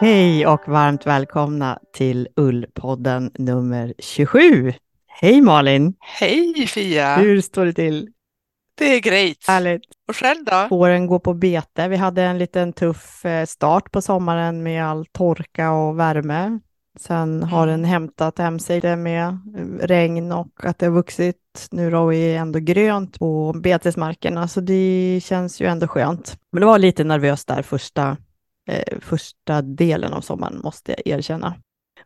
Hej och varmt välkomna till Ullpodden nummer 27. Hej Malin! Hej Fia! Hur står det till? Det är grejt. Härligt. Och själv då? Fåren går på bete. Vi hade en liten tuff eh, start på sommaren med all torka och värme. Sen har den Mm. hämtat hem sig det med eh, regn och att det har vuxit. Nu då är det ändå grönt på betesmarkerna, så det känns ju ändå skönt. Men det var lite nervöst där första, eh, första delen av sommaren, måste jag erkänna.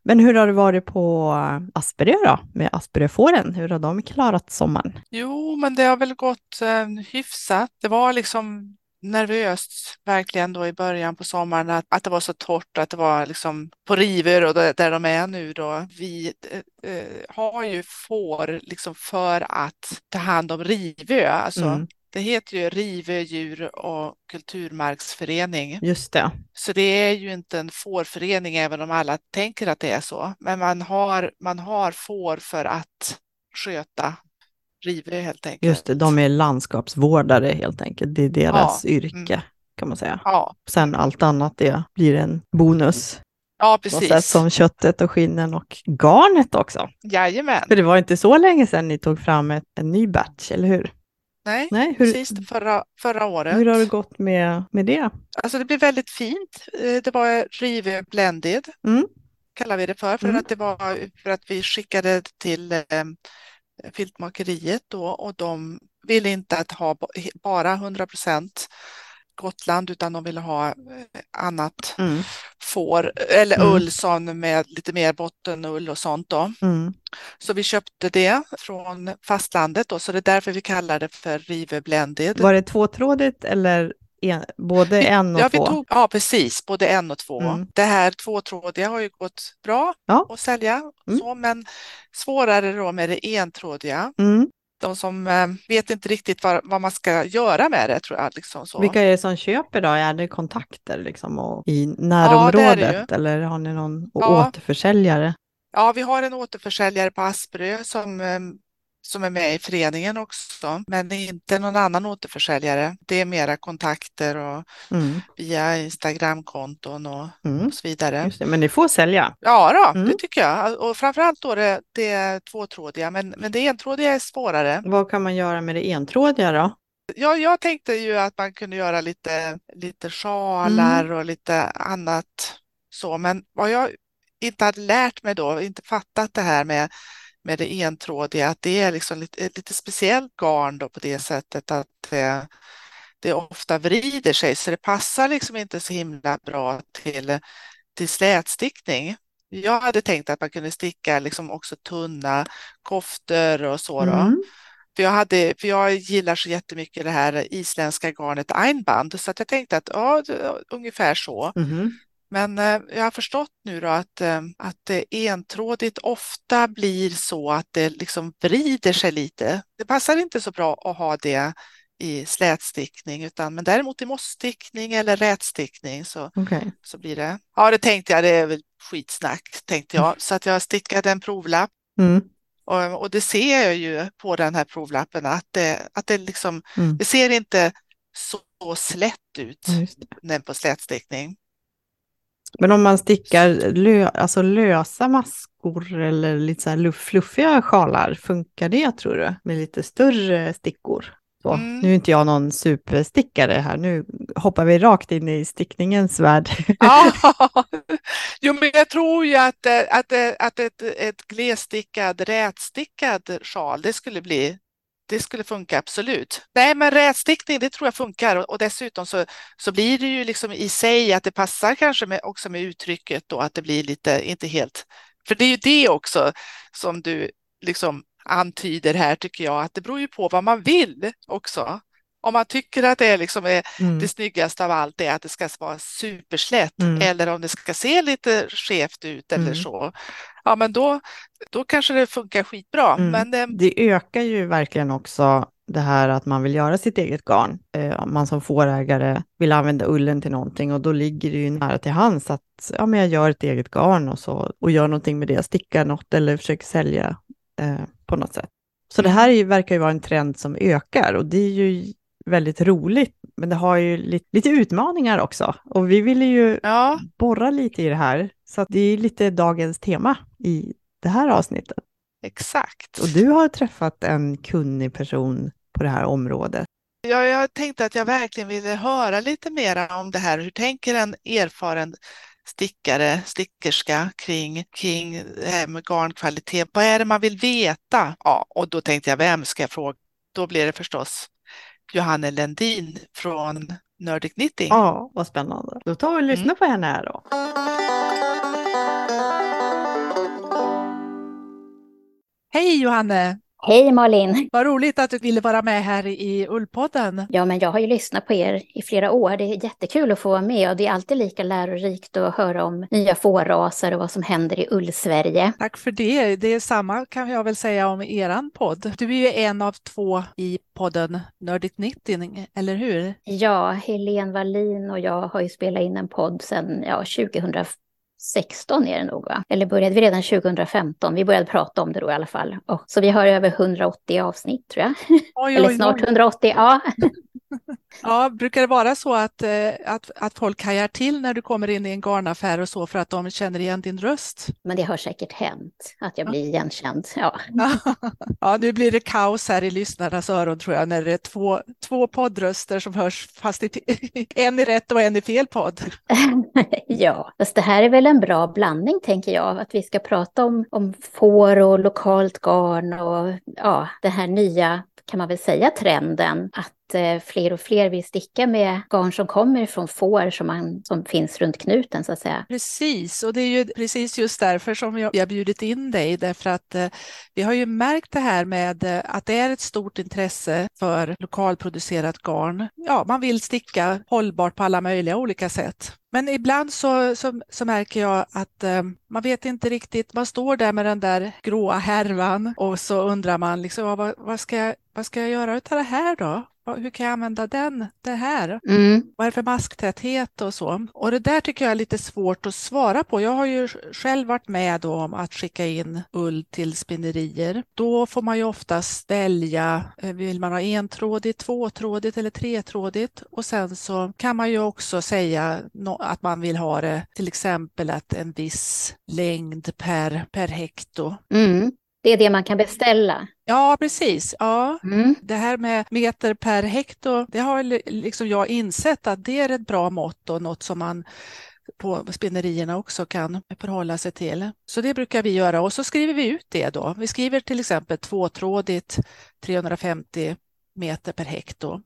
Men hur har det varit på Asperö då, med Asperöfåren? Hur har de klarat sommaren? Jo, men det har väl gått eh, hyfsat. Det var liksom nervöst verkligen då i början på sommaren att, att det var så torrt, att det var liksom på Rivö och där, där de är nu då. Vi eh, eh, har ju får liksom för att ta hand om Rivö, alltså Mm. det heter ju Rivö djur och kulturmarksförening. Just det. Så det är ju inte en fårförening även om alla tänker att det är så. Men man har, man har får för att sköta Rivö helt enkelt. Just det, de är landskapsvårdare helt enkelt. Det är deras Ja, yrke mm. kan man säga. Ja, Sen allt annat det blir en bonus. ja precis. som köttet och skinnen och garnet också. Jajamän. För det var inte så länge sedan ni tog fram ett, en ny batch, eller hur? Nej, Nej, hur, precis förra, förra året. hur har det gått med, med det? Alltså det blev väldigt fint. Eh, Det var Rivö Blended, Mm. kallar vi det för, för Mm. att det var för att vi skickade till eh, filtmakeriet då och de ville inte att ha ba- bara 100 procent Gotland utan de ville ha eh, annat Mm. får eller Mm. ull sån med lite mer bottenull och sånt då. Mm. Så vi köpte det från fastlandet då, så det är därför vi kallar det för Rive Blended. Var det tvåtrådigt eller en, både en och ja, två? tog, ja, precis, både en och två. Mm. Det här tvåtrådiga har ju gått bra Ja. att sälja, Mm. så, men svårare då med det entrådiga. Mm. De som eh, vet inte riktigt vad, vad man ska göra med det tror jag. Liksom så. Vilka är det som köper då? Är det kontakter liksom och i närområdet eller har ni någon Ja. återförsäljare? Ja, vi har en återförsäljare på Asperö som, eh, som är med i föreningen också, men inte någon annan återförsäljare. Det är mera kontakter och Mm. via Instagramkonton och, Mm. och så vidare. Just det, men ni får sälja. Ja, då, Mm. det tycker jag. Och framförallt då det, det tvåtrådiga, men, men det entrådiga är svårare. Vad kan man göra med det entrådiga då? Ja, jag tänkte ju att man kunde göra lite, lite sjalar Mm. och lite annat så, men vad jag inte hade lärt mig då, inte fattat det här med, med det entrådiga, att det är liksom lite, lite speciellt garn då på det sättet att det, det ofta vrider sig, så det passar liksom inte så himla bra till, till slätstickning. Jag hade tänkt att man kunde sticka liksom också tunna koftor och så. Mm. För jag, hade, för jag gillar så jättemycket det här isländska garnet Einband, så att jag tänkte att ja, ungefär så. Mhm. Men eh, jag har förstått nu då att, eh, att det entrådigt ofta blir så att det liksom vrider sig lite. Det passar inte så bra att ha det i slätstickning, utan, men däremot i mossstickning eller rätstickning så, Okej. så blir det. Ja, det tänkte jag, det är väl skitsnack, tänkte jag. Så att jag stickade en provlapp Mm. och, och det ser jag ju på den här provlappen att det, att det liksom, Mm. det ser inte så slätt ut när på slätstickning. Men om man stickar lö, alltså lösa maskor eller lite så här luff, fluffiga sjalar, funkar det tror du? Med lite större stickor? Mm. Nu är inte jag någon superstickare här, nu hoppar vi rakt in i stickningens värld. Ja, jo, men jag tror ju att, eh, att, eh, att ett, ett glesstickad, rätstickad sjal, det skulle bli det skulle funka absolut. Nej, men rätstickning, det tror jag funkar och, och dessutom så, så blir det ju liksom i sig att det passar kanske med, också med uttrycket då att det blir lite, inte helt, för det är ju det också som du liksom antyder här tycker jag, att det beror ju på vad man vill också. Om man tycker att det är liksom är Mm. det snyggaste av allt är att det ska vara superslätt Mm. eller om det ska se lite skevt ut eller Mm. så. Ja, men då, då kanske det funkar skitbra. Mm. Men eh, Det ökar ju verkligen också det här att man vill göra sitt eget garn. Eh, man som fårägare vill använda ullen till någonting och då ligger det ju nära till hands att ja, men jag gör ett eget garn och, så, och gör någonting med det, stickar något eller försöker sälja eh, på något sätt. Så det här är, verkar ju vara en trend som ökar och det är ju väldigt roligt, men det har ju lite, lite utmaningar också. Och vi ville ju Ja, borra lite i det här, så det är lite dagens tema i det här avsnittet. exakt. Och du har träffat en kunnig person på det här området. Ja, jag tänkte att jag verkligen ville höra lite mer om det här. Hur tänker en erfaren stickare, stickerska kring, kring det här med garnkvalitet? Vad är det man vill veta? Ja, och då tänkte jag, vem ska jag fråga? Då blir det förstås Johanne Lendin från Nordic Knitting. Ja, vad spännande. Då tar vi och lyssnar på henne här då. Hej Johanne! Hej Malin! Vad roligt att du ville vara med här i Ullpodden. Ja, men jag har ju lyssnat på er i flera år. Det är jättekul att få vara med och det är alltid lika lärorikt att höra om nya fårraser och vad som händer i Ullsverige. Tack för det. Det är samma kan jag väl säga om eran podd. Du är ju en av två i podden Nördigt Knitting, eller hur? Ja, Helene Wallin och jag har ju spelat in en podd sedan ja, 2016 är det nog, va? Eller började vi redan 2015? Vi började prata om det då i alla fall. Och, så vi har över 180 avsnitt tror jag. Oj, Eller oj, snart oj. 180, ja. Ja, brukar det vara så att, eh, att, att folk hajar till när du kommer in i en garnaffär och så för att de känner igen din röst? Men det har säkert hänt att jag blir igenkänd. Ja. Ja, nu blir det kaos här i lyssnarnas öron tror jag när det är två, två poddröster som hörs fast i, en i rätt och en i fel podd. ja, fast det här är väl en en bra blandning tänker jag. Att vi ska prata om, om får och lokalt garn och ja, den här nya, kan man väl säga, trenden att Eh, fler och fler vill sticka med garn som kommer från får som, man, som finns runt knuten så att säga. Precis, och det är ju precis just därför som jag har bjudit in dig, därför att eh, vi har ju märkt det här med eh, att det är ett stort intresse för lokalproducerat garn. Ja, man vill sticka hållbart på alla möjliga olika sätt. Men ibland så, så, så märker jag att eh, man vet inte riktigt, man står där med den där gråa härvan och så undrar man liksom, vad, vad, ska, jag, vad ska jag göra av det här då? Hur kan jag använda den, det här? Mm. Vad är det för masktäthet och så? Och det där tycker jag är lite svårt att svara på. Jag har ju själv varit med om att skicka in ull till spinnerier. Då får man ju oftast välja, eh, vill man ha entrådigt, tvåtrådigt eller tretrådigt? Och sen så kan man ju också säga att man vill ha det till exempel att en viss längd per, per hekto. Mm. Det är det man kan beställa. Ja, precis. Ja. Mm. Det här med meter per hekto, det har li- liksom jag insett att det är ett bra mått och något som man på spinnerierna också kan förhålla sig till. Så det brukar vi göra och så skriver vi ut det då. Vi skriver till exempel tvåtrådigt 350 meter per hekto.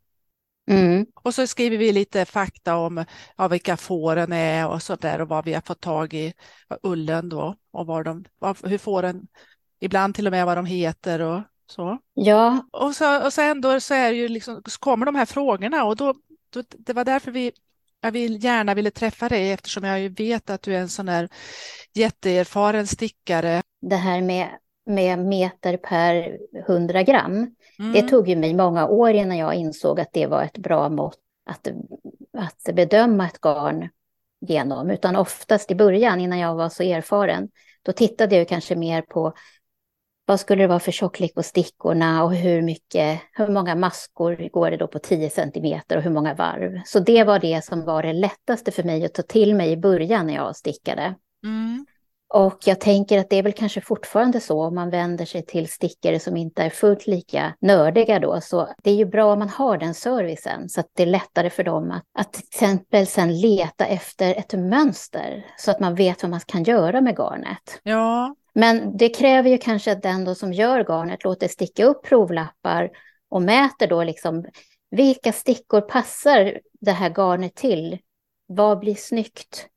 Mm. Och så skriver vi lite fakta om ja, vilka fåren är och så där och vad vi har fått tag i ullen då och var de, vad, hur fåren, ibland till och med vad de heter och så. Ja, Och, så, och sen då så är det ju liksom, så kommer de här frågorna och då, då, det var därför vi, jag vill, gärna ville träffa dig eftersom jag ju vet att du är en sån här jätteerfaren stickare. det här med, med meter per 100 gram. Mm. Det tog ju mig många år innan jag insåg att det var ett bra mått att, att bedöma ett garn genom. Utan oftast i början, innan jag var så erfaren, då tittade jag ju kanske mer på vad skulle det vara för tjocklek på stickorna och hur mycket, hur många maskor går det då på 10 centimeter och hur många varv. Så det var det som var det lättaste för mig att ta till mig i början när jag stickade. Mm. Och jag tänker att det är väl kanske fortfarande så om man vänder sig till stickare som inte är fullt lika nördiga då. Så det är ju bra om man har den servicen så att det är lättare för dem att, att till exempel sen leta efter ett mönster så att man vet vad man kan göra med garnet. Ja, Men det kräver ju kanske att den som gör garnet låter sticka upp provlappar och mäter då liksom vilka stickor passar det här garnet till? Vad blir snyggt?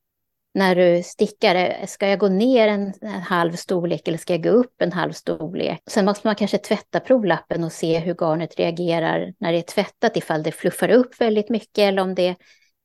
När du stickar, ska jag gå ner en, en, halv storlek eller ska jag gå upp en halv storlek? Sen måste man kanske tvätta provlappen och se hur garnet reagerar när det är tvättat, ifall det fluffar upp väldigt mycket eller om det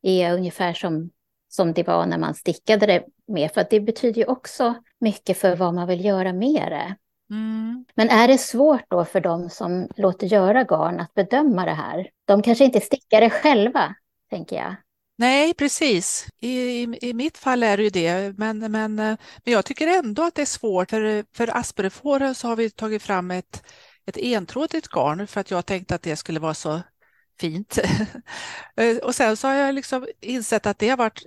är ungefär som, som det var när man stickade det med. För det betyder ju också mycket för vad man vill göra med det. mm. Men är det svårt då för de som låter göra garn att bedöma det här? De kanske inte stickar det själva, tänker jag. Nej, precis. I, i, I mitt fall är det ju det, men, men, men jag tycker ändå att det är svårt. För, för asperefåren så har vi tagit fram ett, ett entrådigt garn för att jag tänkte att det skulle vara så fint. Eh, och sen så har jag liksom insett att det har varit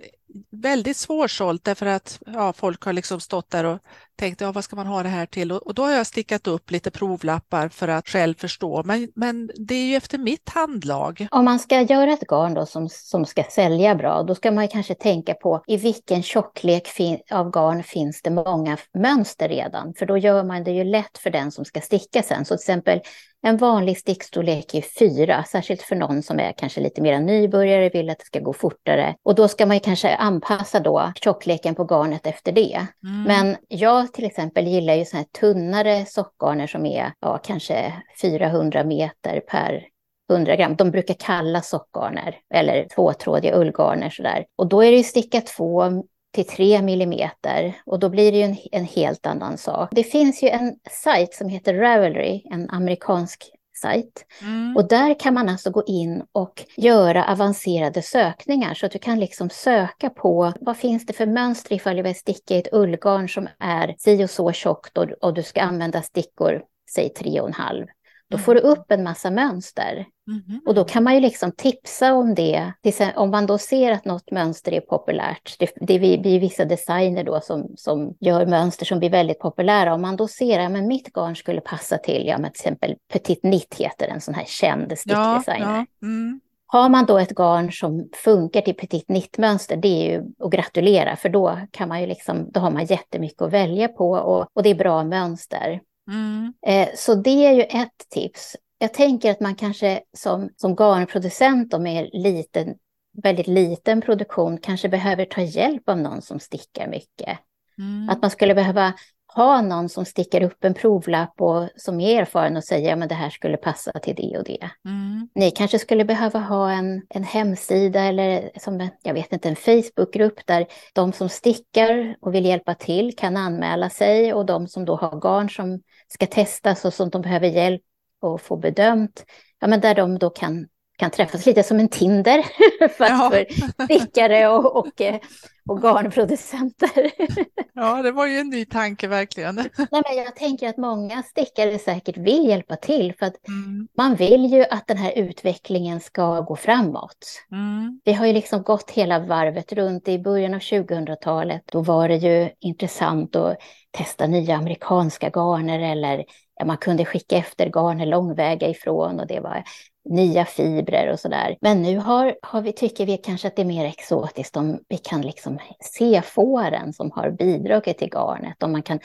väldigt svårsålt därför att ja, folk har liksom stått där och tänkt, ja, vad ska man ha det här till? Och, och, då har jag stickat upp lite provlappar för att själv förstå. Men, men det är ju efter mitt handlag. Om man ska göra ett garn då som, som ska sälja bra, då ska man kanske tänka på i vilken tjocklek av garn finns det många mönster redan? För då gör man det ju lätt för den som ska sticka sen. Så till exempel en vanlig stickstorlek är fyra, särskilt för någon som är kanske lite mer nybörjare, vill att det ska gå fortare. Och då ska man ju kanske anpassa då tjockleken på garnet efter det. Mm. Men jag till exempel gillar ju så här tunnare sockgarner som är ja, kanske 400 meter per 100 gram. De brukar kalla sockgarner eller tvåtrådiga ullgarner sådär. Och då är det ju sticka två till 3 millimeter och då blir det ju en, en helt annan sak. Det finns ju en sajt som heter Ravelry, en amerikansk sajt. Mm. Och där kan man alltså gå in och göra avancerade sökningar så att du kan liksom söka på vad finns det för mönster ifall jag vill sticka i ett ullgarn som är si och så tjockt och, och du ska använda stickor, säg tre och en halv. Då får du mm. upp en massa mönster. Mm. Och då kan man ju liksom tipsa om det. Om man då ser att något mönster är populärt. Det, det blir vissa designer då som, som gör mönster som blir väldigt populära. Om man då ser att ja, mitt garn skulle passa till, ja men till exempel Petit Knit heter en sån här känd stickdesigner. Ja, ja. Mm. Har man då ett garn som funkar till petit knit-mönster, det är ju att gratulera, för då kan man ju liksom, då har man jättemycket att välja på och, och det är bra mönster. Mm. Eh, så det är ju ett tips. Jag tänker att man kanske som, som garnproducent med liten, väldigt liten produktion kanske behöver ta hjälp av någon som stickar mycket. Mm. Att man skulle behöva ha någon som stickar upp en provlapp och som är erfaren och säger att det här skulle passa till det och det. Mm. Ni kanske skulle behöva ha en, en hemsida eller som, jag vet inte, en Facebookgrupp där de som stickar och vill hjälpa till kan anmäla sig och de som då har garn som ska testas och som de behöver hjälp och få bedömt, ja, men där de då kan kan träffas lite som en Tinder, fast ja. för stickare och, och, eh, och garnproducenter. Ja, det var ju en ny tanke verkligen. Nej, men jag tänker att många stickare säkert vill hjälpa till för att mm. man vill ju att den här utvecklingen ska gå framåt. Mm. Vi har ju liksom gått hela varvet runt i början av 2000-talet. Då var det ju intressant att testa nya amerikanska garner eller man kunde skicka efter garner långväga ifrån och det var nya fibrer och sådär. Men nu har, har vi, tycker vi kanske att det är mer exotiskt om vi kan liksom se fåren som har bidragit till garnet. Om man kan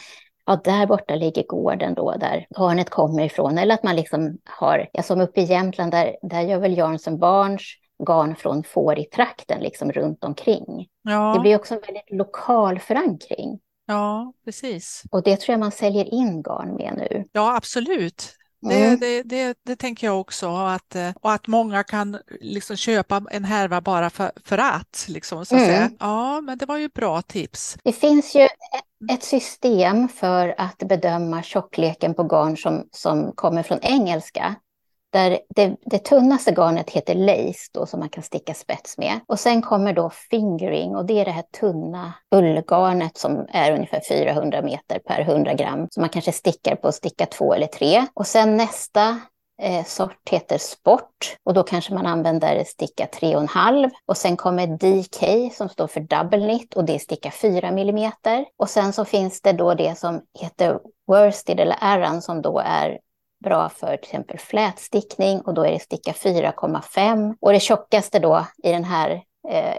ja, där borta ligger gården då där garnet kommer ifrån. Eller att man liksom har, ja, som uppe i Jämtland, där, där gör väl Jansson Barns garn från får i trakten liksom runt omkring. Ja. Det blir också en väldigt lokal förankring. Ja, precis. Och det tror jag man säljer in garn med nu. Ja, absolut. Det, mm. det, det, det, tänker jag också. Att, eh, och att många kan liksom köpa en härva bara för, för att. Liksom, så att mm. säga. Ja, men det var ju bra tips. Det finns ju ett system för att bedöma tjockleken på garn som, som kommer från engelska. Där det, det tunnaste garnet heter lace då, som man kan sticka spets med. Och sen kommer då fingering och det är det här tunna ullgarnet som är ungefär 400 meter per 100 gram. Så man kanske stickar på sticka två eller tre. Och sen nästa eh, sort heter sport och då kanske man använder sticka 3,5 och sen kommer DK som står för double knit och det är sticka 4 millimeter. Och sen så finns det då det som heter worsted eller arran som då är bra för till exempel flätstickning och då är det sticka 4,5. Och det tjockaste då i den här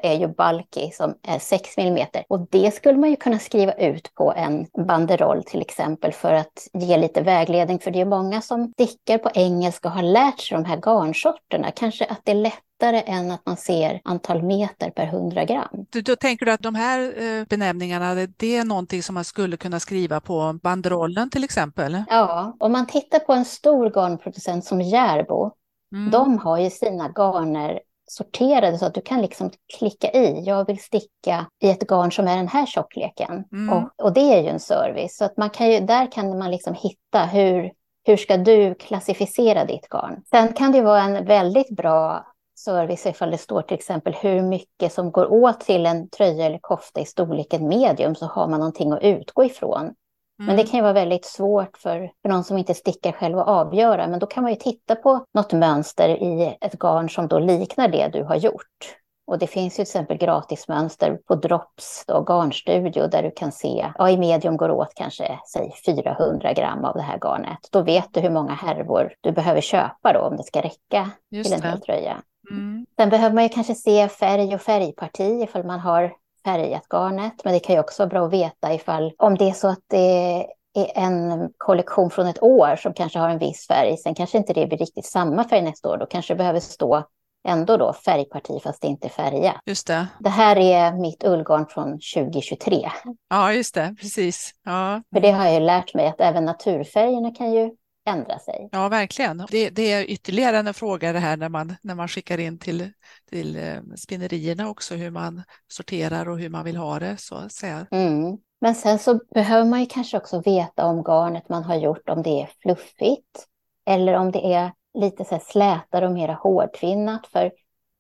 är ju bulky som är 6 mm. Och det skulle man ju kunna skriva ut på en banderoll till exempel för att ge lite vägledning. För det är många som stickar på engelska och har lärt sig de här garnsorterna. Kanske att det är lätt lättare än att man ser antal meter per 100 gram. Du, då tänker du att de här eh, benämningarna, det är någonting som man skulle kunna skriva på banderollen till exempel? Ja, om man tittar på en stor garnproducent som Järbo, mm. de har ju sina garner sorterade så att du kan liksom klicka i, jag vill sticka i ett garn som är den här tjockleken. Mm. Och, och, det är ju en service, så att man kan ju, där kan man liksom hitta hur, hur ska du klassificera ditt garn. Sen kan det vara en väldigt bra service ifall det står till exempel hur mycket som går åt till en tröja eller kofta i storleken medium så har man någonting att utgå ifrån. Men det Mm. kan ju vara väldigt svårt för, för någon som inte stickar själv att avgöra. Men då kan man ju titta på något mönster i ett garn som då liknar det du har gjort. Och det finns ju till exempel gratismönster på Drops, då, Garnstudio, där du kan se, ja i medium går åt kanske, säg 400 gram av det här garnet. Då vet du hur många härvor du behöver köpa då, om det ska räcka Just till en hel tröja. Mm. Sen behöver man ju kanske se färg och färgparti ifall man har färgat garnet. Men det kan ju också vara bra att veta ifall om det är så att det är en kollektion från ett år som kanske har en viss färg. Sen kanske inte det blir riktigt samma färg nästa år. Då kanske det behöver stå ändå då färgparti fast det inte är färgat. Just det. Det här är mitt ullgarn från 2023. Ja, just det. Precis. Ja. För det har jag ju lärt mig att även naturfärgerna kan ju ändra sig. Ja, verkligen. Det, det är ytterligare en fråga det här när man, när man skickar in till, till eh, spinnerierna också, hur man sorterar och hur man vill ha det. Så att säga. Mm. Men sen så behöver man ju kanske också veta om garnet man har gjort, om det är fluffigt eller om det är lite så här slätare och mera hårdtvinnat. För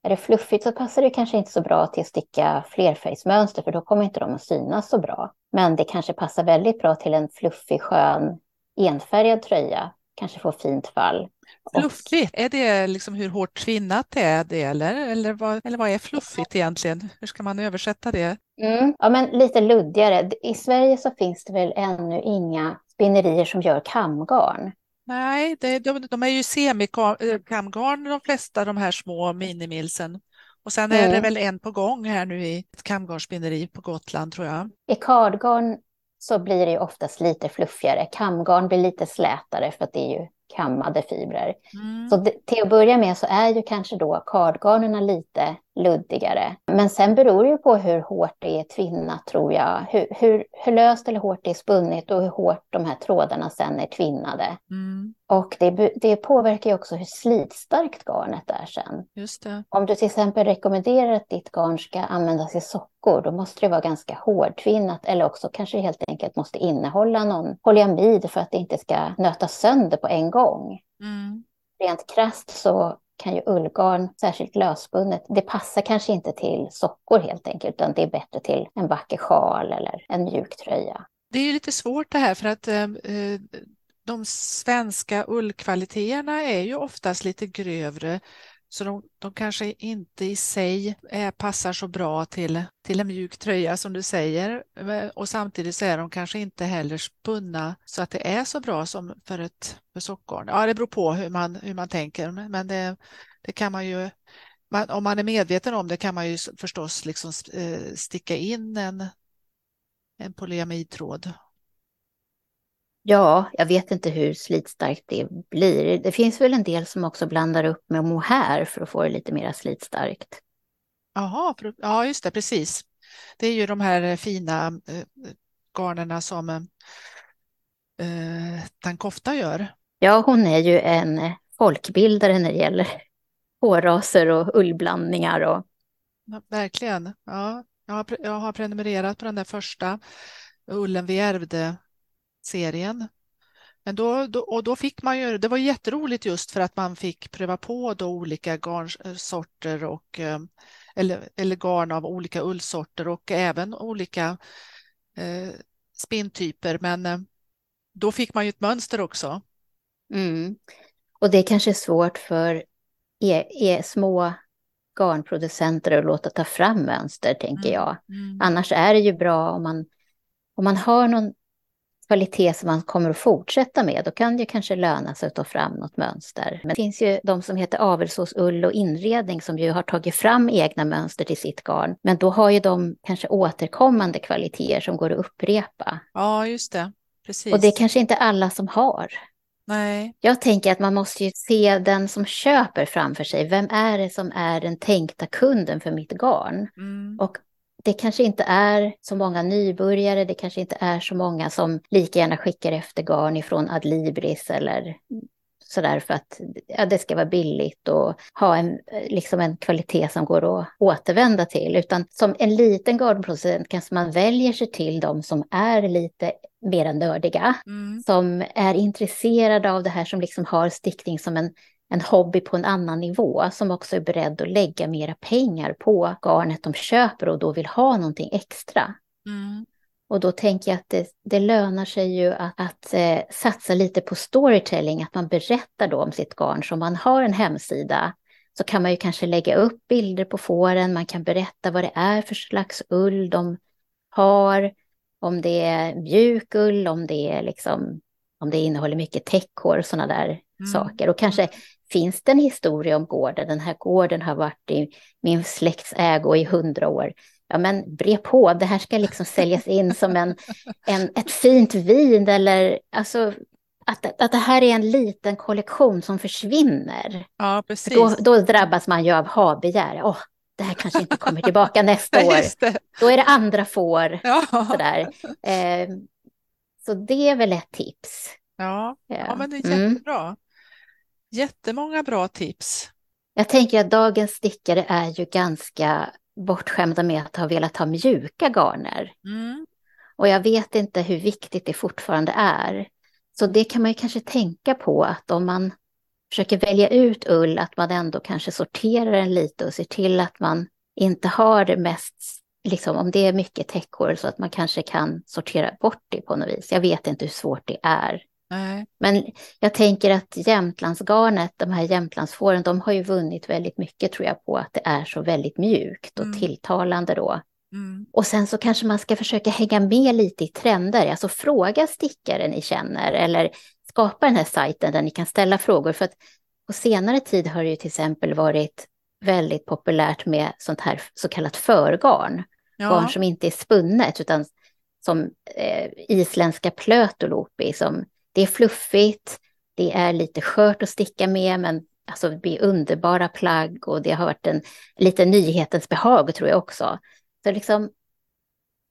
är det fluffigt så passar det kanske inte så bra till att sticka flerfärgsmönster för då kommer inte de att synas så bra. Men det kanske passar väldigt bra till en fluffig, skön, enfärgad tröja. Kanske får fint fall. Fluffigt, är det liksom hur hårt tvinnat det är det eller? Eller vad, eller vad är fluffigt egentligen? Hur ska man översätta det? Mm, ja, men lite luddigare. I Sverige så finns det väl ännu inga spinnerier som gör kamgarn. Nej, det, de, de är ju semikamgarn de flesta, de här små minimilsen. Och sen är det Mm. väl en på gång här nu i ett kamgarnspinneri på Gotland tror jag. I kardgarn så blir det ju oftast lite fluffigare. Kamgarn blir lite slätare för att det är ju kammade fibrer. Mm. Så det, till att börja med så är ju kanske då kardgarnerna lite luddigare. Men sen beror det ju på hur hårt det är tvinnat tror jag. Hur, hur, hur löst eller hårt det är spunnit och hur hårt de här trådarna sen är tvinnade. Mm, Och det, det påverkar ju också hur slitstarkt garnet är sen. just det. Om du till exempel rekommenderar att ditt garn ska användas i sockor, då måste det vara ganska hårdtvinnat eller också kanske det helt enkelt måste innehålla någon polyamid för att det inte ska nötas sönder på en gång. Mm. Rent krasst så kan ju ullgarn, särskilt lösbundet, det passar kanske inte till sockor helt enkelt, utan det är bättre till en vacker sjal eller en mjuk tröja. Det är ju lite svårt det här för att eh, eh, de svenska ullkvaliteterna är ju oftast lite grövre så de, de kanske inte i sig eh, passar så bra till, till en mjuk tröja som du säger eh, och samtidigt så är de kanske inte heller spunna så att det är så bra som för ett för sockgarn. Ja, det beror på hur man, hur man tänker men det, det kan man ju man, om man är medveten om det kan man ju förstås liksom eh, sticka in en, en polyamidtråd. Ja, jag vet inte hur slitstarkt det blir. Det finns väl en del som också blandar upp med mohair för att få det lite mer slitstarkt. Jaha, ja just det, precis. Det är ju de här eh, fina eh, garnerna som eh, eh, Tankofta gör. Ja, hon är ju en folkbildare när det gäller hårraser och ullblandningar och Ja, verkligen. Ja, jag har, jag har prenumererat på den där första Ullen vi ärvde-serien. Men då, då, och då fick man ju, det var jätteroligt just för att man fick pröva på då olika garnsorter och eh, eller, eller garn av olika ullsorter och även olika eh, spinntyper. Men eh, då fick man ju ett mönster också. Mm. Och det är kanske svårt för e e små garnproducenter att låta ta fram mönster, tänker Mm. jag. Mm. Annars är det ju bra om man, om man har någon kvalitet som man kommer att fortsätta med, då kan det kanske löna sig att ta fram något mönster. Men det finns ju de som heter Avelsås ull och inredning som ju har tagit fram egna mönster till sitt garn. Men då har ju de kanske återkommande kvaliteter som går att upprepa. Ja, just det. Precis. Och det är kanske inte alla som har. Nej. Jag tänker att man måste ju se den som köper framför sig. Vem är det som är den tänkta kunden för mitt garn? Mm. Och det kanske inte är så många nybörjare, det kanske inte är så många som lika gärna skickar efter garn ifrån Adlibris eller sådär för att ja, det ska vara billigt och ha en, liksom en kvalitet som går att återvända till. Utan som en liten garnproducent kanske man väljer sig till de som är lite mer nördiga, Mm. som är intresserade av det här, som liksom har stickning som en, en hobby på en annan nivå, som också är beredd att lägga mera pengar på garnet de köper och då vill ha någonting extra. Mm. Och då tänker jag att det, det lönar sig ju att, att eh, satsa lite på storytelling, att man berättar då om sitt garn. Så om man har en hemsida så kan man ju kanske lägga upp bilder på fåren, man kan berätta vad det är för slags ull de har, om det är mjuk ull, om det är liksom om det innehåller mycket täckhår och sådana där mm. saker. Och kanske finns det en historia om gården. Den här gården har varit i min släkts ägo i hundra år. Ja, men bre på, det här ska liksom säljas in som en, en, ett fint vin eller alltså att, att det här är en liten kollektion som försvinner. Ja, precis. Då, då drabbas man ju av habegär. Oh, det här kanske inte kommer tillbaka nästa år. Då är det andra får. Ja. Sådär. Eh, så det är väl ett tips. Ja, ja. ja men det är mm. jättebra. Mm. Jättemånga bra tips. Jag tänker att dagens stickare är ju ganska bortskämda med att ha velat ha mjuka garner. Mm. Och jag vet inte hur viktigt det fortfarande är. Så det kan man ju kanske tänka på att om man försöker välja ut ull, att man ändå kanske sorterar den lite och ser till att man inte har det mest liksom, om det är mycket täckor så att man kanske kan sortera bort det på något vis. Jag vet inte hur svårt det är. Nej. Men jag tänker att Jämtlandsgarnet, de här Jämtlandsfåren, de har ju vunnit väldigt mycket tror jag på att det är så väldigt mjukt och mm. tilltalande då. Mm. Och sen så kanske man ska försöka hänga med lite i trender, alltså fråga stickare ni känner eller skapa den här sajten där ni kan ställa frågor. För att på senare tid har det ju till exempel varit väldigt populärt med sånt här så kallat förgarn. Ja. Garn som inte är spunnet utan som eh, isländska plötolopi. Som, det är fluffigt, det är lite skört att sticka med men alltså, det blir underbara plagg och det har varit en lite nyhetens behag tror jag också. Så liksom,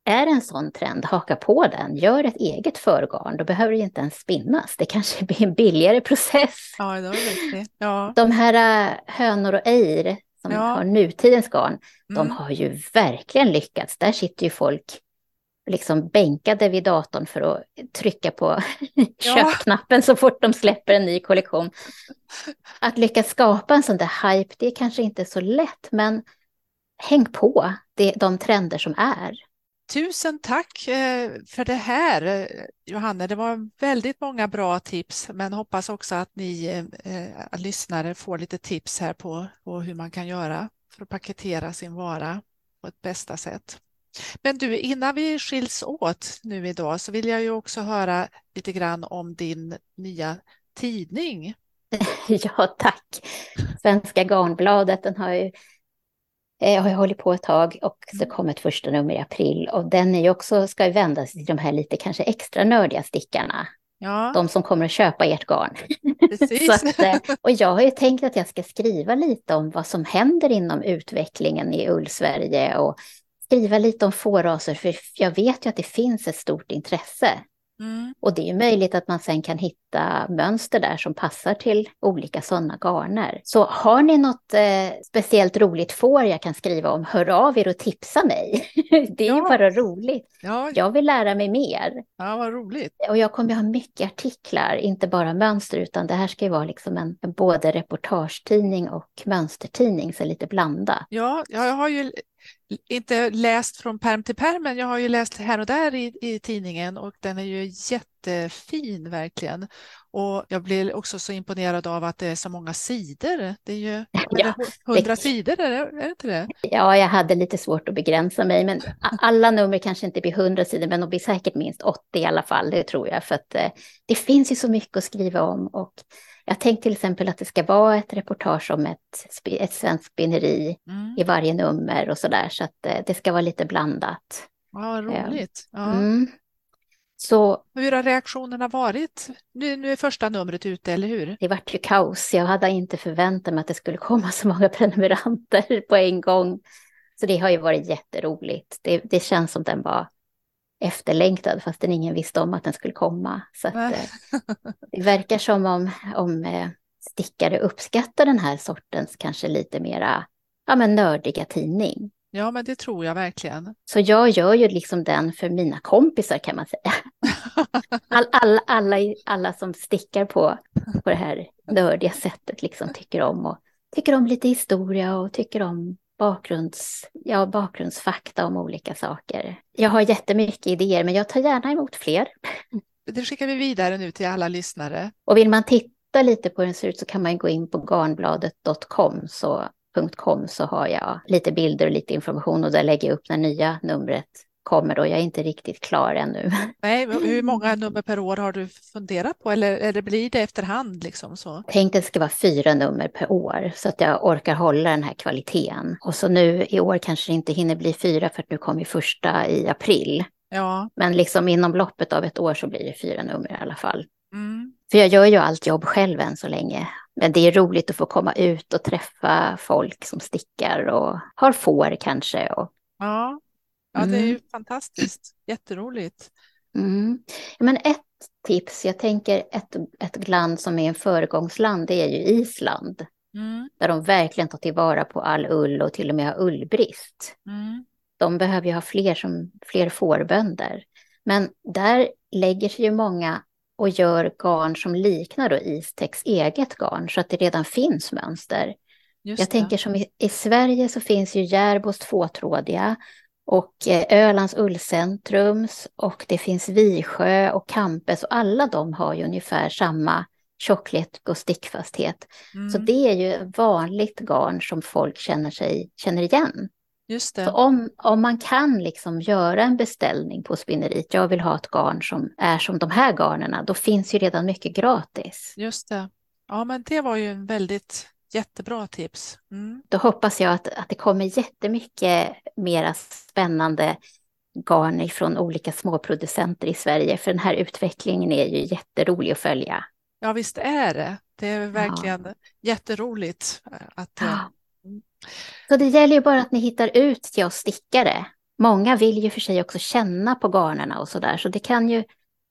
är det en sån trend, haka på den, gör ett eget förgarn, då behöver det inte ens spinnas. Det kanske blir en billigare process. Ja, det det. Ja. De här äh, hönor och ejr som ja. har nutidens garn, mm. de har ju verkligen lyckats. Där sitter ju folk liksom bänkade vid datorn för att trycka på köpknappen så fort de släpper en ny kollektion. Att lyckas skapa en sån där hype, det är kanske inte så lätt, men häng på det, de trender som är. Tusen tack eh, för det här eh, Johanna. Det var väldigt många bra tips men hoppas också att ni eh, lyssnare får lite tips här på, på hur man kan göra för att paketera sin vara på ett bästa sätt. Men du, innan vi skiljs åt nu idag så vill jag ju också höra lite grann om din nya tidning. Ja, tack. Svenska Garnbladet, den har ju jag eh, har hållit på ett tag och så kom ett första nummer i april och den är ju också, ska ju vända sig till de här lite kanske extra nördiga stickarna. Ja. De som kommer att köpa ert garn. att, eh, och jag har ju tänkt att jag ska skriva lite om vad som händer inom utvecklingen i Ull-Sverige och skriva lite om fåraser, för jag vet ju att det finns ett stort intresse. Mm. Och det är möjligt att man sen kan hitta mönster där som passar till olika sådana garner. Så har ni något eh, speciellt roligt får jag kan skriva om, hör av er och tipsa mig. det är ja. ju bara roligt. Ja. Jag vill lära mig mer. Ja, vad roligt. Och jag kommer ha mycket artiklar, inte bara mönster, utan det här ska ju vara liksom en, en både reportagetidning och mönstertidning, så lite blandat. Ja, jag har ju inte läst från perm till perm, men jag har ju läst här och där i, i tidningen och den är ju jättefin verkligen. Och jag blir också så imponerad av att det är så många sidor. Det är ju ja, hundra sidor, är det, är det inte det? Ja, jag hade lite svårt att begränsa mig, men alla nummer kanske inte blir hundra sidor, men de blir säkert minst 80 i alla fall, det tror jag, för att eh, det finns ju så mycket att skriva om och jag tänkte till exempel att det ska vara ett reportage om ett, ett svenskt spinneri mm. i varje nummer och så där, så att eh, det ska vara lite blandat. Ja, roligt. Ja. Mm. Så, hur har reaktionerna varit? Nu, nu är första numret ute, eller hur? Det vart ju kaos. Jag hade inte förväntat mig att det skulle komma så många prenumeranter på en gång. Så det har ju varit jätteroligt. Det, det känns som den var efterlängtad fastän ingen visste om att den skulle komma. Så att, eh, det verkar som om, om eh, stickare uppskattar den här sortens kanske lite mera ja, men nördiga tidning. Ja, men det tror jag verkligen. Så jag gör ju liksom den för mina kompisar kan man säga. All, all, alla, alla som stickar på, på det här nördiga sättet liksom tycker om och tycker om lite historia och tycker om bakgrunds, ja, bakgrundsfakta om olika saker. Jag har jättemycket idéer, men jag tar gärna emot fler. Det skickar vi vidare nu till alla lyssnare. Och vill man titta lite på hur den ser ut så kan man gå in på garnbladet.com så, .com, så har jag lite bilder och lite information och där lägger jag upp när nya numret kommer då. Jag är inte riktigt klar ännu. Nej, hur många nummer per år har du funderat på eller, eller blir det efterhand liksom så? Tänk att det ska vara fyra nummer per år så att jag orkar hålla den här kvaliteten. Och så nu i år kanske det inte hinner bli fyra för att nu kommer första i april. Ja. Men liksom inom loppet av ett år så blir det fyra nummer i alla fall. Mm. För jag gör ju allt jobb själv än så länge. Men det är roligt att få komma ut och träffa folk som stickar och har får kanske. Och... Ja. Ja, det är ju Mm. fantastiskt. Jätteroligt. Mm. Men ett tips, jag tänker ett, ett land som är en föregångsland, det är ju Island. Mm. Där de verkligen tar tillvara på all ull och till och med har ullbrist. Mm. De behöver ju ha fler, som, fler fårbönder. Men där lägger sig ju många och gör garn som liknar då Istex eget garn så att det redan finns mönster. Just Jag det. tänker som i, i Sverige så finns ju Järbos tvåtrådiga och eh, Ölands ullcentrums och det finns Visjö och Campes och alla de har ju ungefär samma tjocklek och stickfasthet. Mm. Så det är ju vanligt garn som folk känner, sig, känner igen. Just Så det. om, om man kan liksom göra en beställning på spinneriet, jag vill ha ett garn som är som de här garnerna, då finns ju redan mycket gratis. Just det. Ja, men det var ju en väldigt jättebra tips. Mm. Då hoppas jag att, att det kommer jättemycket mera spännande garn från olika småproducenter i Sverige, för den här utvecklingen är ju jätterolig att följa. Ja, visst är det. Det är verkligen jätteroligt eh, att... eh, Så det gäller ju bara att ni hittar ut till oss stickare. Många vill ju för sig också känna på garnerna och sådär, så det kan ju,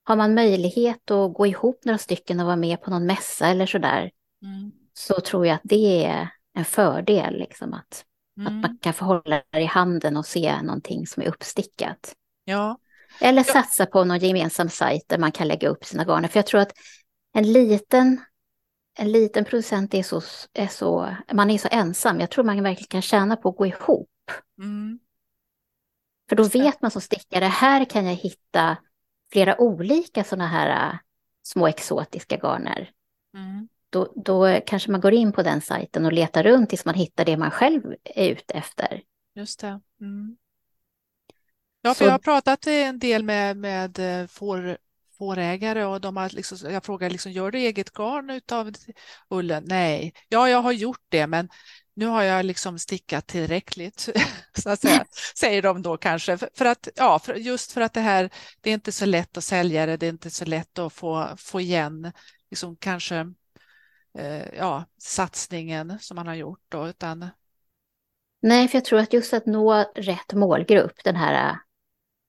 har man möjlighet att gå ihop några stycken och vara med på någon mässa eller sådär, Mm. Så tror jag att det är en fördel, liksom att, att Mm. man kan få hålla det i handen och se någonting som är uppstickat. Ja, Eller Ja. satsa på någon gemensam sajt där man kan lägga upp sina garner. För jag tror att en liten, en liten producent är så, är så, man är så ensam. Jag tror man verkligen kan tjäna på att gå ihop. mm. För då vet man som stickare, här kan jag hitta flera olika sådana här äh, små exotiska garner. Mm. Då, då kanske man går in på den sajten och letar runt tills man hittar det man själv är ute efter. just det. Mm. Ja, för jag har pratat en del med, med eh, får, fårägare och de har liksom, jag frågar liksom, gör du eget garn utav ullen? Nej, ja, jag har gjort det, men nu har jag liksom stickat tillräckligt, så att säga, säger de då kanske. För, för att, ja, för, just för att det här, det är inte så lätt att sälja det, det är inte så lätt att få, få igen, liksom kanske, eh, ja, satsningen som man har gjort då, utan Nej, för jag tror att just att nå rätt målgrupp, den här äh,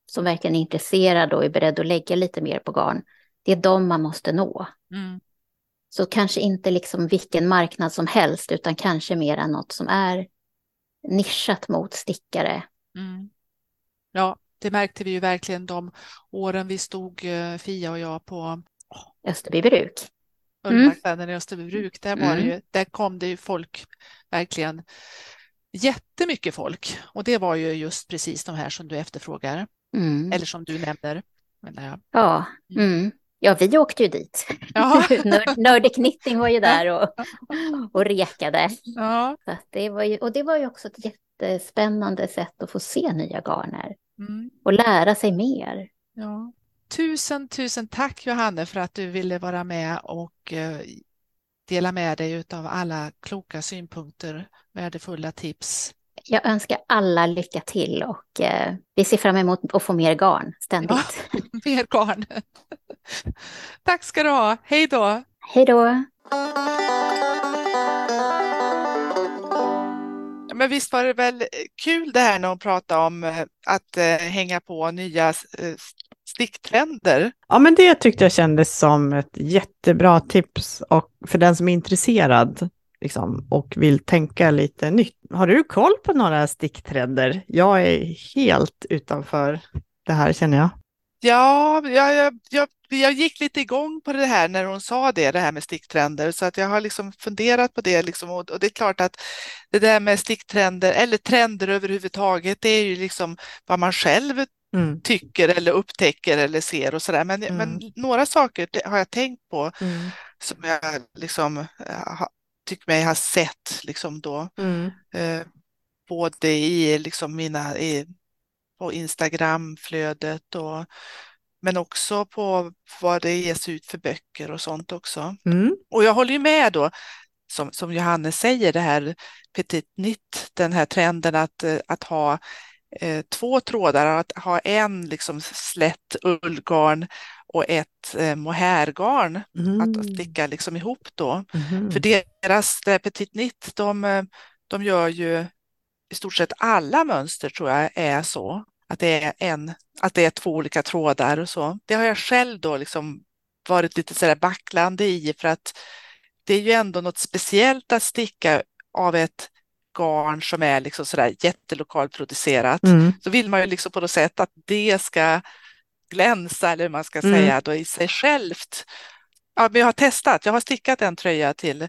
som verkligen är intresserad och är beredd att lägga lite mer på garn, det är de man måste nå. mm, Så kanske inte liksom vilken marknad som helst, utan kanske mer än något som är nischat mot stickare. Mm. Ja, det märkte vi ju verkligen de åren vi stod, eh, Fia och jag, på Österbybruk. Mm. Ullmarknaden i Österbybruk. Där, var Mm. ju, där kom det ju folk, verkligen jättemycket folk. Och det var ju just precis de här som du efterfrågar, Mm. eller som du nämner. Ja, ja, vi åkte ju dit. Ja, Nördig Knitting var ju där och, och rekade. ja. Så det var ju, och det var ju också ett jättespännande sätt att få se nya garner Mm. och lära sig mer. Ja. Tusen, tusen tack Johanne för att du ville vara med och eh, dela med dig av alla kloka synpunkter, värdefulla tips. Jag önskar alla lycka till och eh, vi ser fram emot att få mer garn ständigt. Mer garn. Tack ska du ha. Hej då. Hej då! Men visst var det väl kul det här när hon pratade om eh, att eh, hänga på nya eh, sticktrender. Ja, men det tyckte jag kändes som ett jättebra tips och för den som är intresserad liksom, och vill tänka lite nytt. Har du koll på några sticktrender? Jag är helt utanför det här känner jag. Ja, jag, jag, jag jag gick lite igång på det här när hon sa det, det här med sticktrender, så att jag har liksom funderat på det. Liksom, och, och det är klart att det där med sticktrender, eller trender överhuvudtaget, det är ju liksom vad man själv mm. tycker eller upptäcker eller ser och sådär. Men, mm. men några saker har jag tänkt på mm. som jag liksom uh, tycker mig ha sett liksom då. Uh, både i liksom mina, i, på Instagramflödet och men också på vad det ges ut för böcker och sånt också. Mm. Och jag håller ju med då, som, som Johannes säger, det här petit nitt, den här trenden att, att ha eh, två trådar, att ha en liksom slätt ullgarn och ett eh, mohairgarn mm. att sticka liksom ihop då. Mm. För deras det petit nitt, de, de gör ju i stort sett alla mönster tror jag är så att det är en, att det är två olika trådar och så. Det har jag själv då liksom varit lite sådär backlande i för att det är ju ändå något speciellt att sticka av ett garn som är liksom sådär jättelokalt producerat. Mm. Så vill man ju liksom på något sätt att det ska glänsa eller hur man ska mm. säga då i sig självt. Ja, men jag har testat, jag har stickat en tröja till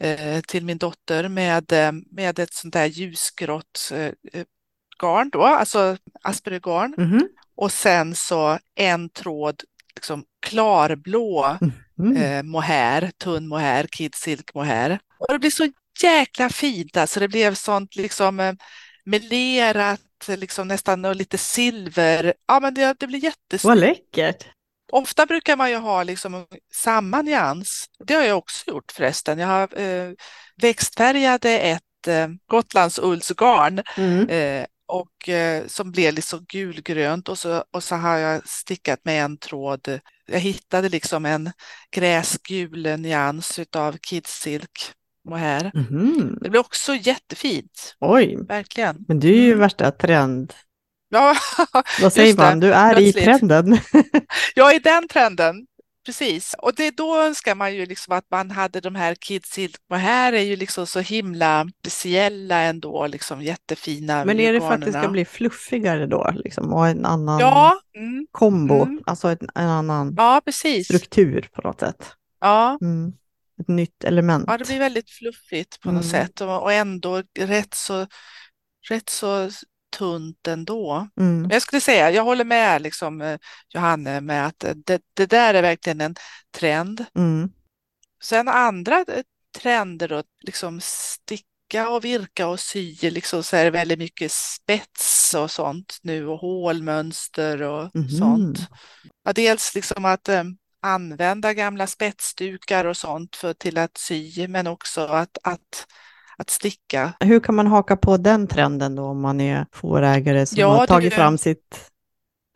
eh, till min dotter med, eh, med ett sånt där ljusgrått eh, garn då, alltså aspergergarn. Mm. Och sen så en tråd liksom klarblå mm. eh, mohair, tunn mohair, kid silk mohair. Och det blir så jäkla fint, alltså det blev sånt liksom eh, melerat, liksom nästan lite silver. Ja, men det, det blir jättesnyggt. Vad läckert! Ofta brukar man ju ha liksom samma nyans. Det har jag också gjort förresten. Jag har eh, växtfärgade ett eh, Gotlandsullsgarn mm. eh, och eh, som blev liksom gulgrönt och så, och så har jag stickat med en tråd. Jag hittade liksom en gräsgul nyans av kidsilk mohair. Mm. Det blev också jättefint. Oj, verkligen. Men du är ju mm. värsta trend Ja, Vad säger man? Du är plötsligt. i trenden. Jag är i den trenden. Precis, och det, då önskar man ju liksom att man hade de här Kids Och här är ju liksom så himla speciella ändå, liksom jättefina. Men är det för att det ska bli fluffigare då, liksom, och en annan ja, mm, kombo, mm. alltså en, en annan ja, struktur på något sätt? Ja. Mm. Ett nytt element. Ja, det blir väldigt fluffigt på något mm. sätt och, ändå rätt så, rätt så tunt ändå. Mm. jag skulle säga, jag håller med liksom, eh, Johanne med att det, det där är verkligen en trend. Mm. Sen andra eh, trender då, liksom sticka och virka och sy, liksom så är det väldigt mycket spets och sånt nu och hålmönster och mm. sånt. Ja, dels liksom att eh, använda gamla spetsdukar och sånt för, till att sy, men också att, att att sticka. Hur kan man haka på den trenden då om man är fårägare som ja, har tagit du... fram sitt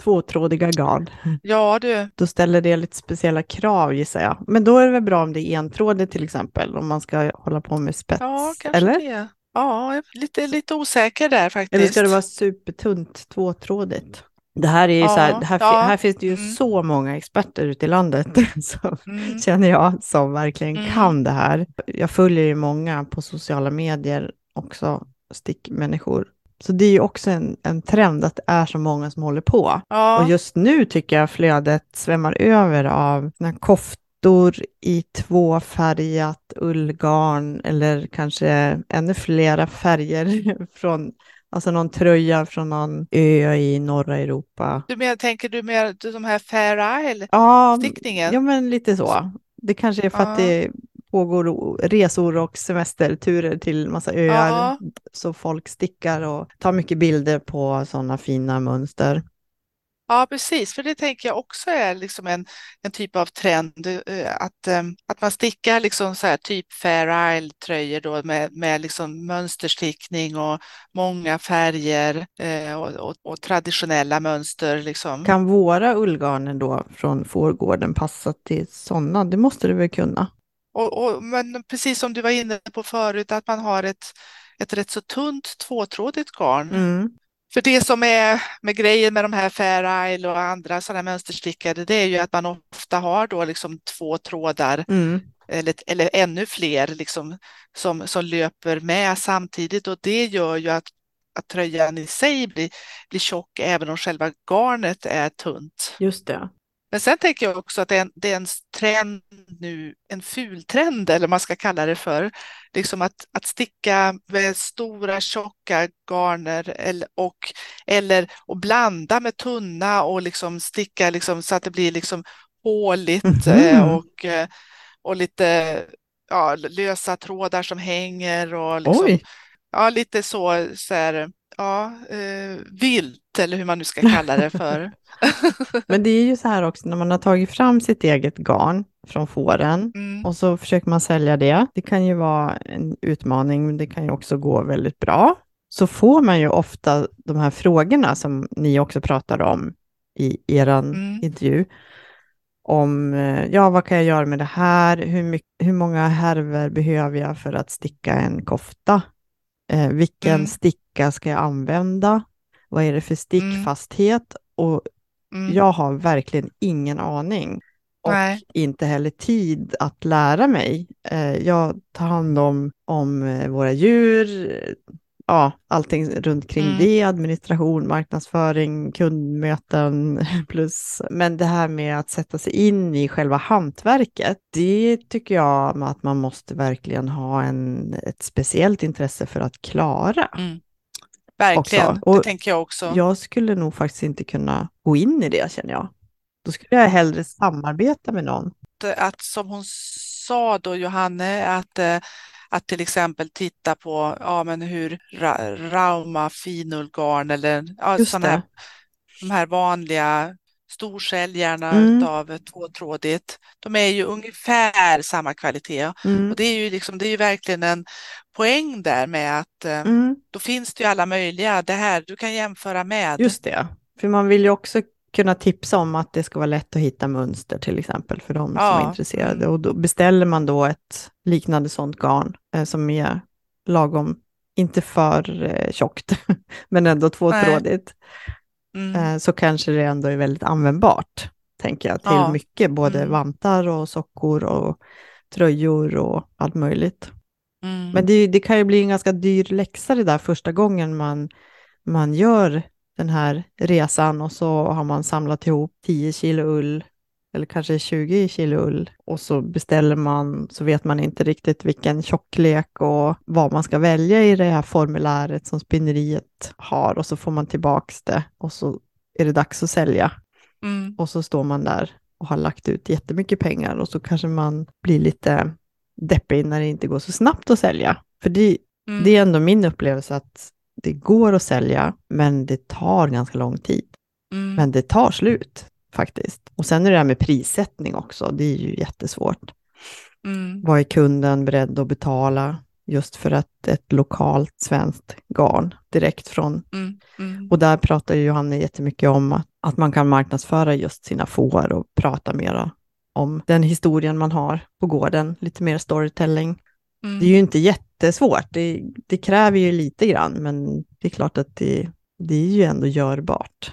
tvåtrådiga garn? Ja du. Då ställer det lite speciella krav gissar jag. Men då är det väl bra om det är entrådigt till exempel, om man ska hålla på med spets? Ja, kanske eller? det. Ja, lite, lite osäker där faktiskt. Eller ska det vara supertunt tvåtrådigt? Det här är ju ja, så här, här, ja. här, finns det ju mm. så många experter ute i landet som mm. känner jag som verkligen mm. kan det här. Jag följer ju många på sociala medier också, stickmänniskor. Så det är ju också en, en trend att det är så många som håller på. Ja. Och just nu tycker jag flödet svämmar över av koftor i tvåfärgat ullgarn eller kanske ännu flera färger från Alltså någon tröja från någon ö i norra Europa. Du menar, tänker du mer de här Fair Isle-stickningen? Ja, ja, men lite så. Det kanske är för att det pågår resor och semesterturer till massa öar, ja. så folk stickar och tar mycket bilder på sådana fina mönster. Ja, precis, för det tänker jag också är liksom en, en typ av trend, eh, att, eh, att man stickar liksom så här typ Fair Isle-tröjor då med, med liksom mönsterstickning och många färger eh, och, och, och, traditionella mönster. Liksom. Kan våra ullgarner då från fårgården passa till sådana? Det måste det väl kunna? Och, och, men precis som du var inne på förut, att man har ett, ett rätt så tunt tvåtrådigt garn. Mm för det som är med grejen med de här Fair Isle och andra sådana mönsterstickade, det är ju att man ofta har då liksom två trådar mm. eller, eller ännu fler liksom, som, som löper med samtidigt och det gör ju att, att tröjan i sig blir, blir tjock även om själva garnet är tunt. Just det. Men sen tänker jag också att det är en, det är en trend nu, en fultrend eller vad man ska kalla det för, liksom att, att sticka med stora tjocka garner eller, och, eller och blanda med tunna och liksom sticka liksom så att det blir liksom håligt mm och, eh, och lite ja, lösa trådar som hänger och liksom, ja, lite så, så här, ja, eh, vilt eller hur man nu ska kalla det för. Men det är ju så här också när man har tagit fram sitt eget garn från fåren mm. och så försöker man sälja det. Det kan ju vara en utmaning, men det kan ju också gå väldigt bra. Så får man ju ofta de här frågorna som ni också pratar om i er mm. intervju om eh, ja, vad kan jag göra med det här? Hur, mycket, hur många härvor behöver jag för att sticka en kofta? Eh, vilken mm. sticka ska jag använda? Vad är det för mm. stickfasthet? Och mm. jag har verkligen ingen aning och Nej. inte heller tid att lära mig. Eh, jag tar hand om, om eh, våra djur, ja, allting runt kring mm. det, administration, marknadsföring, kundmöten plus. Men det här med att sätta sig in i själva hantverket, det tycker jag att man måste verkligen ha en, ett speciellt intresse för att klara. Mm. Verkligen, det tänker jag också. Jag skulle nog faktiskt inte kunna gå in i det känner jag. Då skulle jag hellre samarbeta med någon. Att som hon sa då, Johanne, att eh, att till exempel titta på ja, men hur ra, Rauma finullgarn eller ja, sådana här, de här vanliga storsäljarna mm. av tvåtrådigt. De är ju ungefär samma kvalitet mm. och det är ju liksom, det är ju verkligen en poäng där med att eh, mm. då finns det ju alla möjliga, det här du kan jämföra med. Just det, för man vill ju också kunna tipsa om att det ska vara lätt att hitta mönster till exempel för de ja. som är intresserade. Och då beställer man då ett liknande sånt garn eh, som är lagom, inte för eh, tjockt, men ändå tvåtrådigt. Mm. Eh, så kanske det ändå är väldigt användbart, tänker jag, till ja. mycket, både mm. vantar och sockor och tröjor och allt möjligt. Mm. Men det, det, kan ju bli en ganska dyr läxa det där första gången man, man gör den här resan och så har man samlat ihop 10 kilo ull eller kanske 20 kilo ull och så beställer man så vet man inte riktigt vilken tjocklek och vad man ska välja i det här formuläret som spinneriet har och så får man tillbaks det och så är det dags att sälja. Mm. Och så står man där och har lagt ut jättemycket pengar och så kanske man blir lite deppig när det inte går så snabbt att sälja. För det, mm. det är ändå min upplevelse att det går att sälja, men det tar ganska lång tid. Mm. Men det tar slut faktiskt. Och sen är det här med prissättning också, det är ju jättesvårt. Mm. Vad är kunden beredd att betala just för att ett lokalt svenskt garn direkt från... Mm. Mm. Och där pratar ju Johanne jättemycket om att, att man kan marknadsföra just sina får och prata mera om den historien man har på gården, lite mer storytelling. Mm. Det är ju inte jättesvårt, det, det, kräver ju lite grann, men det är klart att det, det är ju ändå görbart.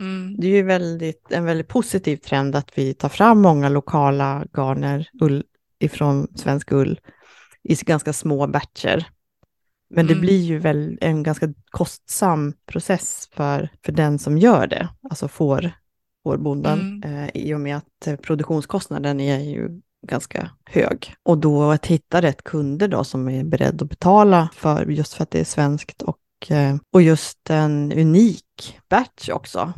Mm. Det är ju väldigt, en väldigt positiv trend att vi tar fram många lokala garner ull, ifrån svensk ull i ganska små batcher. Men det mm. blir ju väl en ganska kostsam process för, för den som gör det, alltså får, fårbonden, mm. eh, i och med att produktionskostnaden är ju ganska hög. Och då att hitta rätt kunder då som är beredda att betala för just för att det är svenskt och, eh, och just en unik batch också.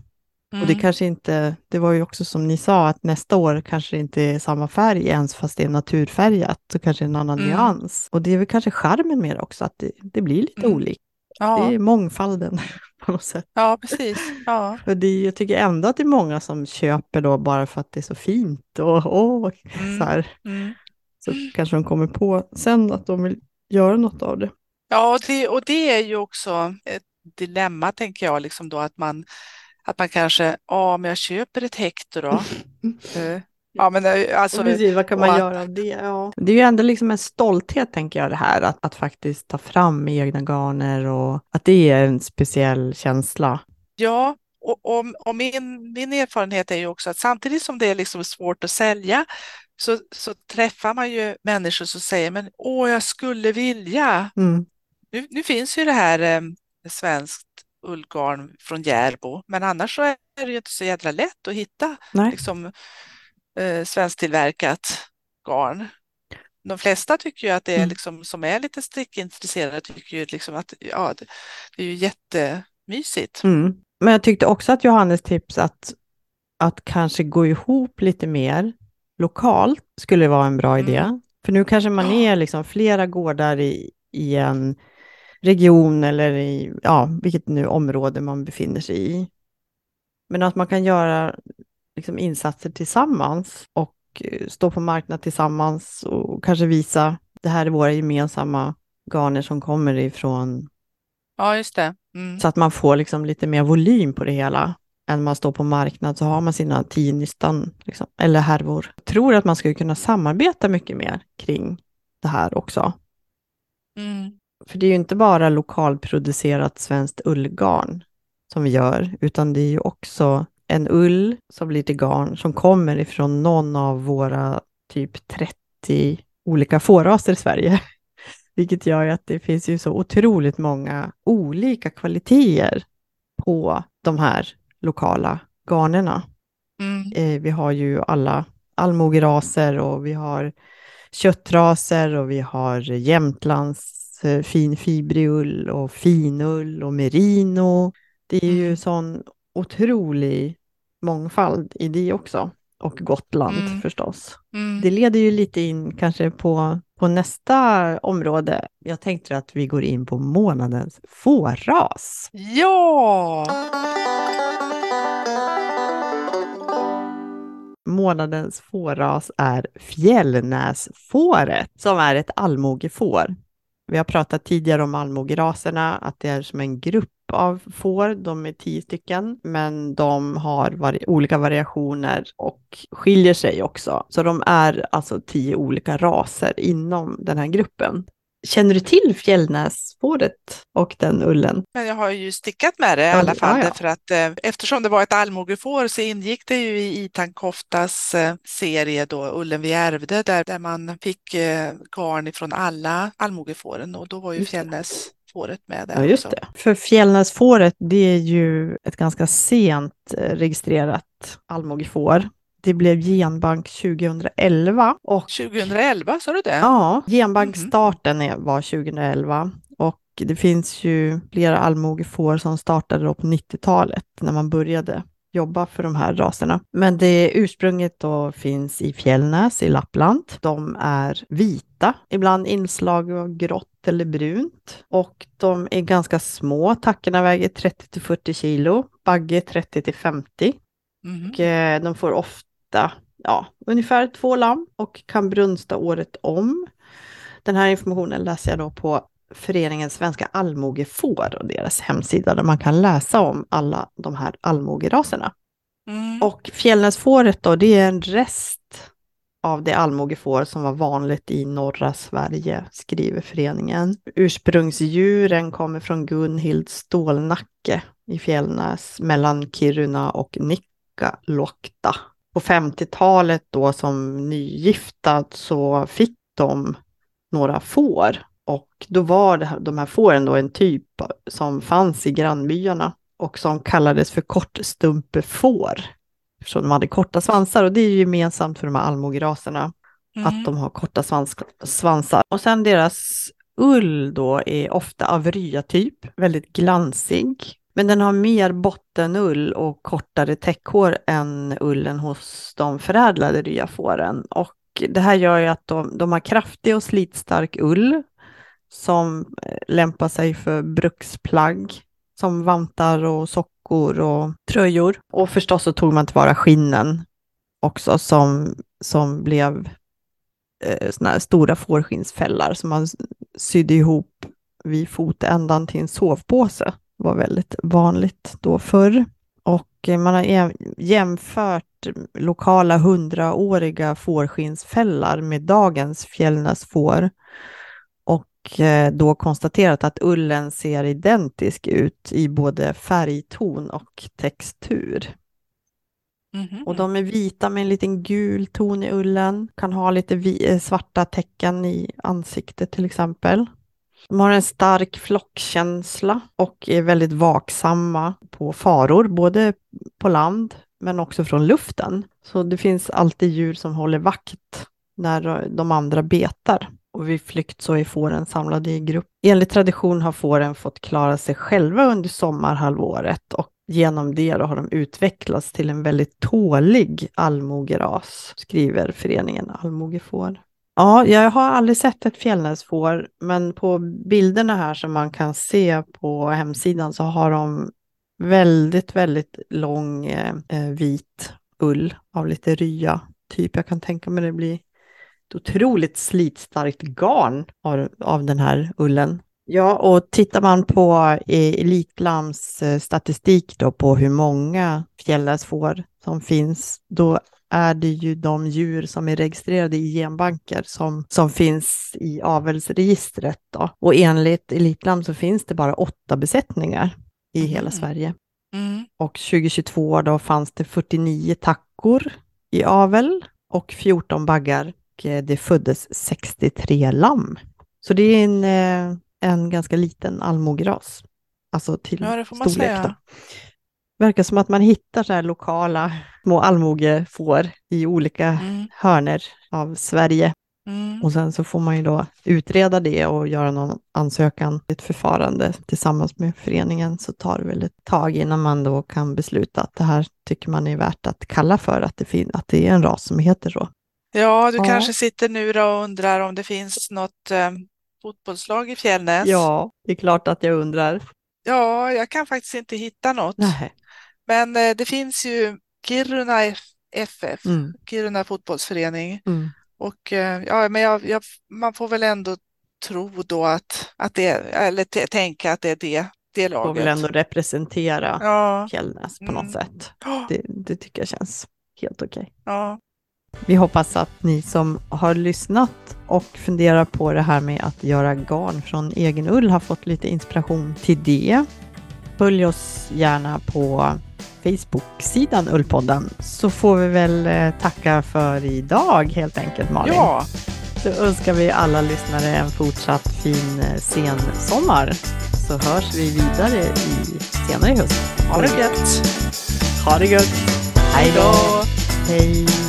Mm. Och det mm. kanske inte, det var ju också som ni sa, att nästa år kanske det inte är samma färg ens fast det är naturfärgat, så kanske en annan mm. nyans. Och det är väl kanske charmen med det också, att det, det blir lite mm. olikt. Ja. Det är mångfalden på något sätt. Ja, precis. Ja. För det, jag tycker ändå att det är många som köper då bara för att det är så fint och, och mm. så här. Mm. Så kanske de kommer på sen att de vill göra något av det. Ja, och det, och det är ju också ett dilemma, tänker jag, liksom då att man, att man kanske, ja, men jag köper ett hekto då. Eh, Ja, men alltså, precis, vad kan man att... göra av det? Ja. Det är ju ändå liksom en stolthet, tänker jag, det här, att, att faktiskt ta fram egna garner och att det är en speciell känsla. Ja, och, och, och min, min erfarenhet är ju också att samtidigt som det är liksom svårt att sälja så, så träffar man ju människor som säger, men åh, jag skulle vilja. Mm. Nu, nu finns ju det här eh, svenskt ullgarn från Järbo. Men annars så är det ju inte så jädra lätt att hitta liksom, eh, svensktillverkat garn. De flesta tycker ju att det är mm. liksom, som är lite stickintresserade tycker ju liksom att ja, det, det är ju jättemysigt. Mm. Men jag tyckte också att Johannes tips att, att kanske gå ihop lite mer lokalt skulle vara en bra idé. Mm. För nu kanske man är liksom flera gårdar i, i en region eller i ja, vilket nu område man befinner sig i. Men att man kan göra liksom, insatser tillsammans och eh, stå på marknad tillsammans och kanske visa det här är våra gemensamma garner som kommer ifrån. Ja, just det. Mm. Så att man får liksom lite mer volym på det hela. Än man står på marknad så har man sina tio nystan liksom, eller härvor. Jag tror att man skulle kunna samarbeta mycket mer kring det här också. Mm. För det är ju inte bara lokalproducerat svenskt ullgarn som vi gör, utan det är ju också en ull som blir till garn som kommer ifrån någon av våra typ 30 olika fåraser i Sverige. Vilket gör att det finns ju så otroligt många olika kvaliteter på de här lokala garnerna. Mm. Eh, vi har ju alla allmogeraser och vi har köttraser och vi har Jämtlands eh, fin fibrig ull och finull och merino. Det är ju mm. sån otrolig mångfald i det också. Och Gotland mm. förstås. Mm. Det leder ju lite in kanske på, på nästa område. Jag tänkte att vi går in på månadens fåras. Ja! Månadens fåras är fjällnäsfåret som är ett allmogefår. Vi har pratat tidigare om allmogeraserna, att det är som en grupp av får. De är tio stycken, men de har vari olika variationer och skiljer sig också. Så de är alltså tio olika raser inom den här gruppen. Känner du till fjällnäsfåret och den ullen? Men jag har ju stickat med det i alla fall, ja, ja. för att eh, eftersom det var ett allmogefår så ingick det ju i Itan Koftas eh, serie då, Ullen vi ärvde, där, där man fick eh, garn ifrån alla allmogefåren och då var ju fjällnäs fåret med där Ja, just också. det. För fjällnäsfåret, det är ju ett ganska sent eh, registrerat allmogefår. Det blev genbank 2011. Och, 2011, sa du det? Ja, genbankstarten mm. var 2011. Och det finns ju flera allmogefår som startade på 90-talet när man började jobba för de här raserna. Men det ursprunget då finns i Fjällnäs i Lappland. De är vita, ibland inslag av grått eller brunt. Och de är ganska små. Tackorna väger 30 40 kilo, bagge 30 50. Mm. Och eh, de får ofta ja, ungefär två lamm och kan brunsta året om. Den här informationen läser jag då på föreningen Svenska allmogefår och deras hemsida där man kan läsa om alla de här allmogeraserna. Mm. Och fjällnäsfåret då, det är en rest av det allmogefår som var vanligt i norra Sverige, skriver föreningen. Ursprungsdjuren kommer från Gunhild Stålnacke i Fjällnäs mellan Kiruna och Nikkaluokta. På 50-talet då som nygifta så fick de några får och då var det, de här fåren då en typ som fanns i grannbyarna och som kallades för kortstumpefår. Eftersom de hade korta svansar och det är ju gemensamt för de här allmogeraserna. Mm. Att de har korta svans, svansar. Och sen deras ull då är ofta av ryatyp, väldigt glansig. Men den har mer bottenull och kortare täckhår än ullen hos de förädlade ryafåren. Och det här gör ju att de, de har kraftig och slitstark ull som eh, lämpar sig för bruksplagg som vantar och jackor och tröjor. Och förstås så tog man tillvara skinnen också som, som blev eh, såna här stora fårskinnsfällar som man sydde ihop vid fotändan till en sovpåse. Det var väldigt vanligt då förr. Och eh, man har jämfört lokala hundraåriga fårskinnsfällar med dagens fjällnäsfår då konstaterat att ullen ser identisk ut i både färgton och textur. Mm -hmm. Och de är vita med en liten gul ton i ullen, kan ha lite eh, svarta tecken i ansiktet till exempel. De har en stark flockkänsla och är väldigt vaksamma på faror, både på land men också från luften. Så det finns alltid djur som håller vakt när de andra betar. Och vid flykt så är fåren samlade i grupp. Enligt tradition har fåren fått klara sig själva under sommarhalvåret och genom det har de utvecklats till en väldigt tålig allmogeras, skriver föreningen Allmogefår. Ja, jag har aldrig sett ett fjällnäsfår, men på bilderna här som man kan se på hemsidan så har de väldigt, väldigt lång eh, eh vit ull av lite rya typ. Jag kan tänka mig det blir ett otroligt slitstarkt garn av, av den här ullen. Ja, och tittar man på Elitlams eh, statistik då på hur många fjällnäsfår som finns, då är det ju de djur som är registrerade i genbanker som, som finns i avelsregistret. Då. Och enligt Elitlam så finns det bara åtta besättningar i mm. hela Sverige. Mm. Och 2022 då fanns det 49 tackor i avel och 14 baggar. Eh, det föddes 63 lamm. Så det är en, eh, en ganska liten allmogeras. Alltså till ja, det får man storlek. Då verkar som att man hittar så här lokala små allmogefår i olika mm. hörner av Sverige. Mm. Och sen så får man ju då utreda det och göra någon ansökan, ett förfarande tillsammans med föreningen, så tar det väl ett tag innan man då kan besluta att det här tycker man är värt att kalla för, att det, att det är en ras som heter så. Ja, du ja. kanske sitter nu och undrar om det finns något eh, fotbollslag i Fjällnäs? Ja, det är klart att jag undrar. Ja, jag kan faktiskt inte hitta något. Nej. Men eh, det finns ju Kiruna FF, mm. Kiruna fotbollsförening. Mm. Och eh, ja, men jag, jag, man får väl ändå tro då att, att det, eller tänka att det är det, det laget. Får väl ändå representera ja. Fjällnäs på något mm. sätt. Det, det, tycker jag känns helt okej. Okay. Ja. Vi hoppas att ni som har lyssnat och funderar på det här med att göra garn från egen ull har fått lite inspiration till det. Följ oss gärna på Facebook-sidan Ullpodden så får vi väl eh, tacka för idag helt enkelt Malin. Ja. Så önskar vi alla lyssnare en fortsatt fin eh, sensommar så hörs vi vidare i senare i höst. Ha det gött! Ha det gött! Hej då! Hej!